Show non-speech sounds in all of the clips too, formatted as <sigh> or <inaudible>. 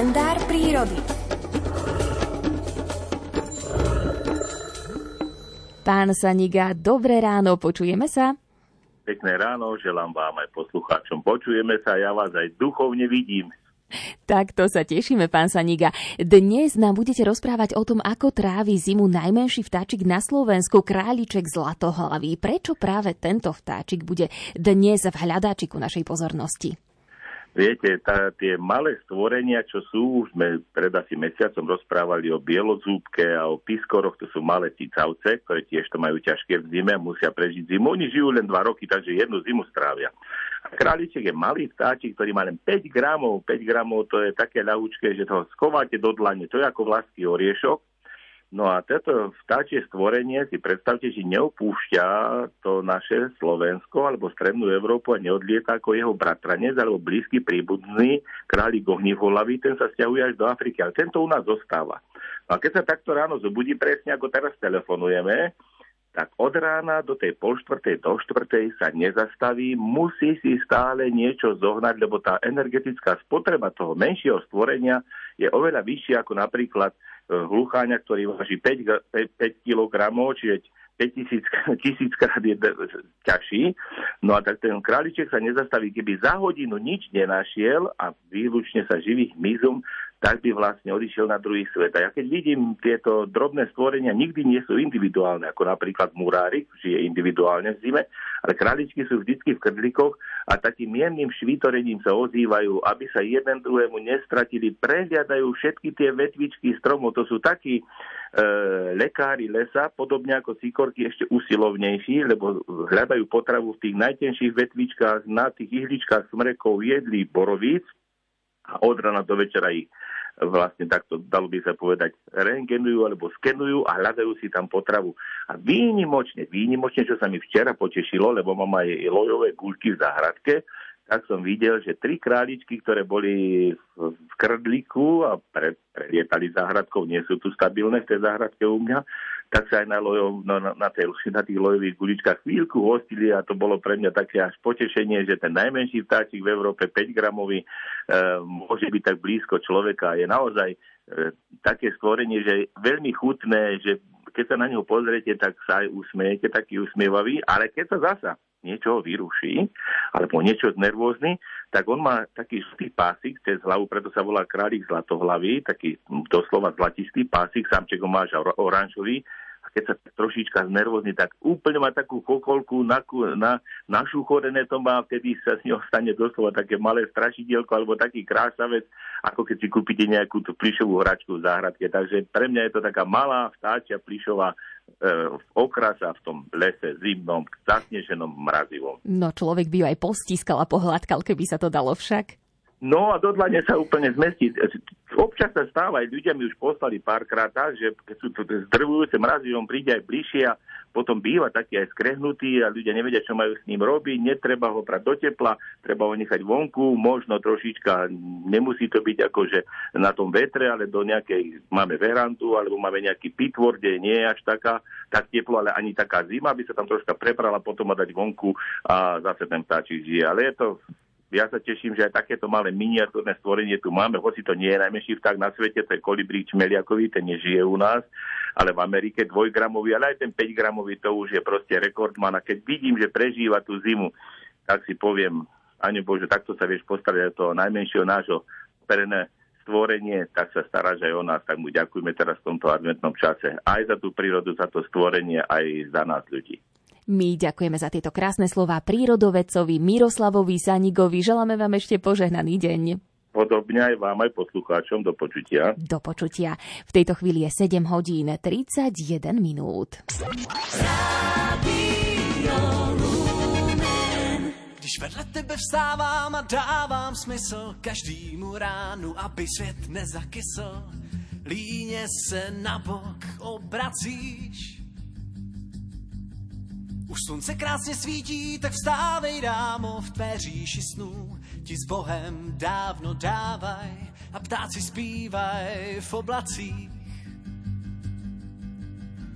kalendár prírody. Pán Saniga, dobré ráno, počujeme sa? Pekné ráno, želám vám aj poslucháčom. Počujeme sa, ja vás aj duchovne vidím. Tak to sa tešíme, pán Saniga. Dnes nám budete rozprávať o tom, ako trávi zimu najmenší vtáčik na Slovensku, králiček zlatohlavý. Prečo práve tento vtáčik bude dnes v hľadáčiku našej pozornosti? Viete, tá, tie malé stvorenia, čo sú, už sme pred asi mesiacom rozprávali o bielozúbke a o piskoroch, to sú malé cicavce, ktoré tiež to majú ťažké v zime a musia prežiť zimu. Oni žijú len dva roky, takže jednu zimu strávia. A králiček je malý vtáčik, ktorý má len 5 gramov. 5 gramov to je také ľahúčké, že to schováte do dlane. To je ako vlastný oriešok No a toto vtáčie stvorenie si predstavte, že neopúšťa to naše Slovensko alebo Strednú Európu a neodlieta ako jeho bratranec alebo blízky príbudný králik ohnivolavý, ten sa stiahuje až do Afriky, ale tento u nás zostáva. No a keď sa takto ráno zobudí presne ako teraz telefonujeme, tak od rána do tej pol štvrtej, do štvrtej sa nezastaví, musí si stále niečo zohnať, lebo tá energetická spotreba toho menšieho stvorenia je oveľa vyššia ako napríklad hlucháňa, ktorý váži 5, 5, 5 kg, čiže 5000 tisíc <laughs> krát je ťažší. No a tak ten králiček sa nezastaví, keby za hodinu nič nenašiel a výlučne sa živých mizum, tak by vlastne odišiel na druhý svet. A ja keď vidím tieto drobné stvorenia, nikdy nie sú individuálne, ako napríklad murárik, žije individuálne v zime, ale králičky sú vždy v krdlikoch a takým mierným švítorením sa ozývajú, aby sa jeden druhému nestratili, prehliadajú všetky tie vetvičky stromov. To sú takí e, lekári lesa, podobne ako síkorky, ešte usilovnejší, lebo hľadajú potravu v tých najtenších vetvičkách, na tých ihličkách smrekov jedli borovíc a od rana do večera ich vlastne takto, dalo by sa povedať, rengenujú alebo skenujú a hľadajú si tam potravu. A výnimočne, výnimočne, čo sa mi včera potešilo, lebo mám aj lojové guľky v záhradke, tak som videl, že tri králičky, ktoré boli v krdliku a pre, prelietali záhradkou, nie sú tu stabilné v tej záhradke u mňa, tak sa aj na, lojov, no, na, tej, <laughs> na tých lojových guličkách chvíľku hostili a to bolo pre mňa také až potešenie, že ten najmenší vtáčik v Európe, 5 gramový, e, môže byť tak blízko človeka. Je naozaj e, také stvorenie, že je veľmi chutné, že keď sa na neho pozriete, tak sa aj usmiete, taký usmievavý, ale keď sa zasa niečo vyruší, alebo niečo nervózny, tak on má taký žltý pásik cez hlavu, preto sa volá králik zlatohlavý, taký doslova zlatistý pásik, samček ho má oranžový, keď sa trošička znervozní, tak úplne má takú chokolku na, na, našuchorené to má, vtedy sa z neho stane doslova také malé strašidielko alebo taký krásavec, ako keď si kúpite nejakú tú plišovú hračku v záhradke. Takže pre mňa je to taká malá vtáčia plišová e, okrasa v tom lese zimnom, zasneženom, mrazivom. No človek by ju aj postískal a pohľadkal, keby sa to dalo však. No a do dlane sa úplne zmestí. Občas sa stáva, aj ľudia mi už poslali párkrát tak, že keď sú to zdrvujúce mrazy, on príde aj bližšie a potom býva taký aj skrehnutý a ľudia nevedia, čo majú s ním robiť, netreba ho prať do tepla, treba ho nechať vonku, možno trošička, nemusí to byť akože na tom vetre, ale do nejakej, máme verandu, alebo máme nejaký pitvor, kde nie je až taká, tak teplo, ale ani taká zima, aby sa tam troška preprala, potom ma dať vonku a zase ten vtáčik žije. Ale je to ja sa teším, že aj takéto malé miniatúrne stvorenie tu máme, hoci to nie je najmenší vták na svete, to je kolibrík čmeliakový, ten nežije u nás, ale v Amerike dvojgramový, ale aj ten 5 gramový to už je proste rekordman a keď vidím, že prežíva tú zimu, tak si poviem, ani Bože, takto sa vieš postarať toho najmenšieho nášho perené stvorenie, tak sa staráš aj o nás, tak mu ďakujeme teraz v tomto adventnom čase. Aj za tú prírodu, za to stvorenie, aj za nás ľudí. My ďakujeme za tieto krásne slova prírodovedcovi Miroslavovi Sanigovi. Želáme vám ešte požehnaný deň. Podobne aj vám, aj poslucháčom. Do počutia. Do počutia. V tejto chvíli je 7 hodín 31 minút. Když vedle tebe vstávám a dávám smysl každému ránu, aby svět nezakysl, líně se na bok obracíš slunce krásně svítí, tak vstávej dámo v tvé říši snů. Ti s Bohem dávno dávaj a ptáci zpívaj v oblacích.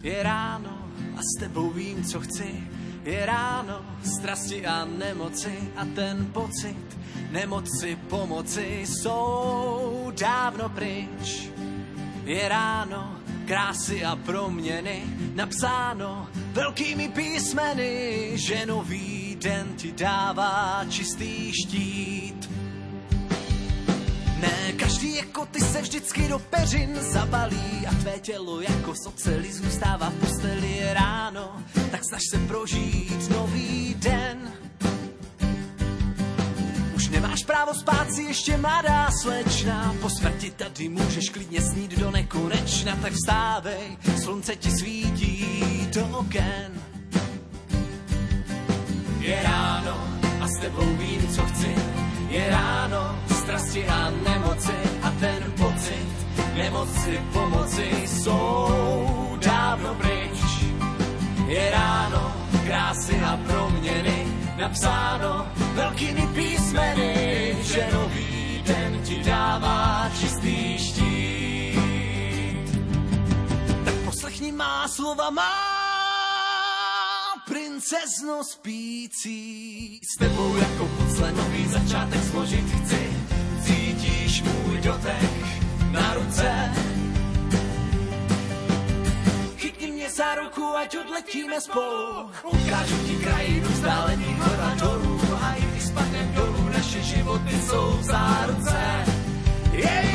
Je ráno a s tebou vím, co chci Je ráno, strasti a nemoci a ten pocit nemoci pomoci jsou dávno pryč. Je ráno, krásy a proměny napsáno velkými písmeny, že nový den ti dává čistý štít. Ne, každý jako ty se vždycky do peřin zabalí a tvé tělo jako soceli zůstává v posteli ráno, tak snaž se prožít nový den. Už nemáš právo spát si ještě mladá slečna, po smrti tady můžeš klidně snít do nekonečna, tak vstávej, slunce ti svítí do oken. Je ráno a s tebou vím, co chci, je ráno, strasti a nemoci a ten pocit nemoci pomoci jsou dávno pryč. Je ráno, krásy a proměny, napsáno velkými písmeny, že nový den ti dává čistý štít. Tak poslechni má slova, má princezno spící. S tebou jako pucle nový začátek složit chci. Cítíš můj dotek na ruce. Chytni mě za ruku, ať odletíme spolu. Ukážu ti krajinu vzdálených hor a dolů. A i když spadnem dolů, naše životy jsou v záruce. Yeah,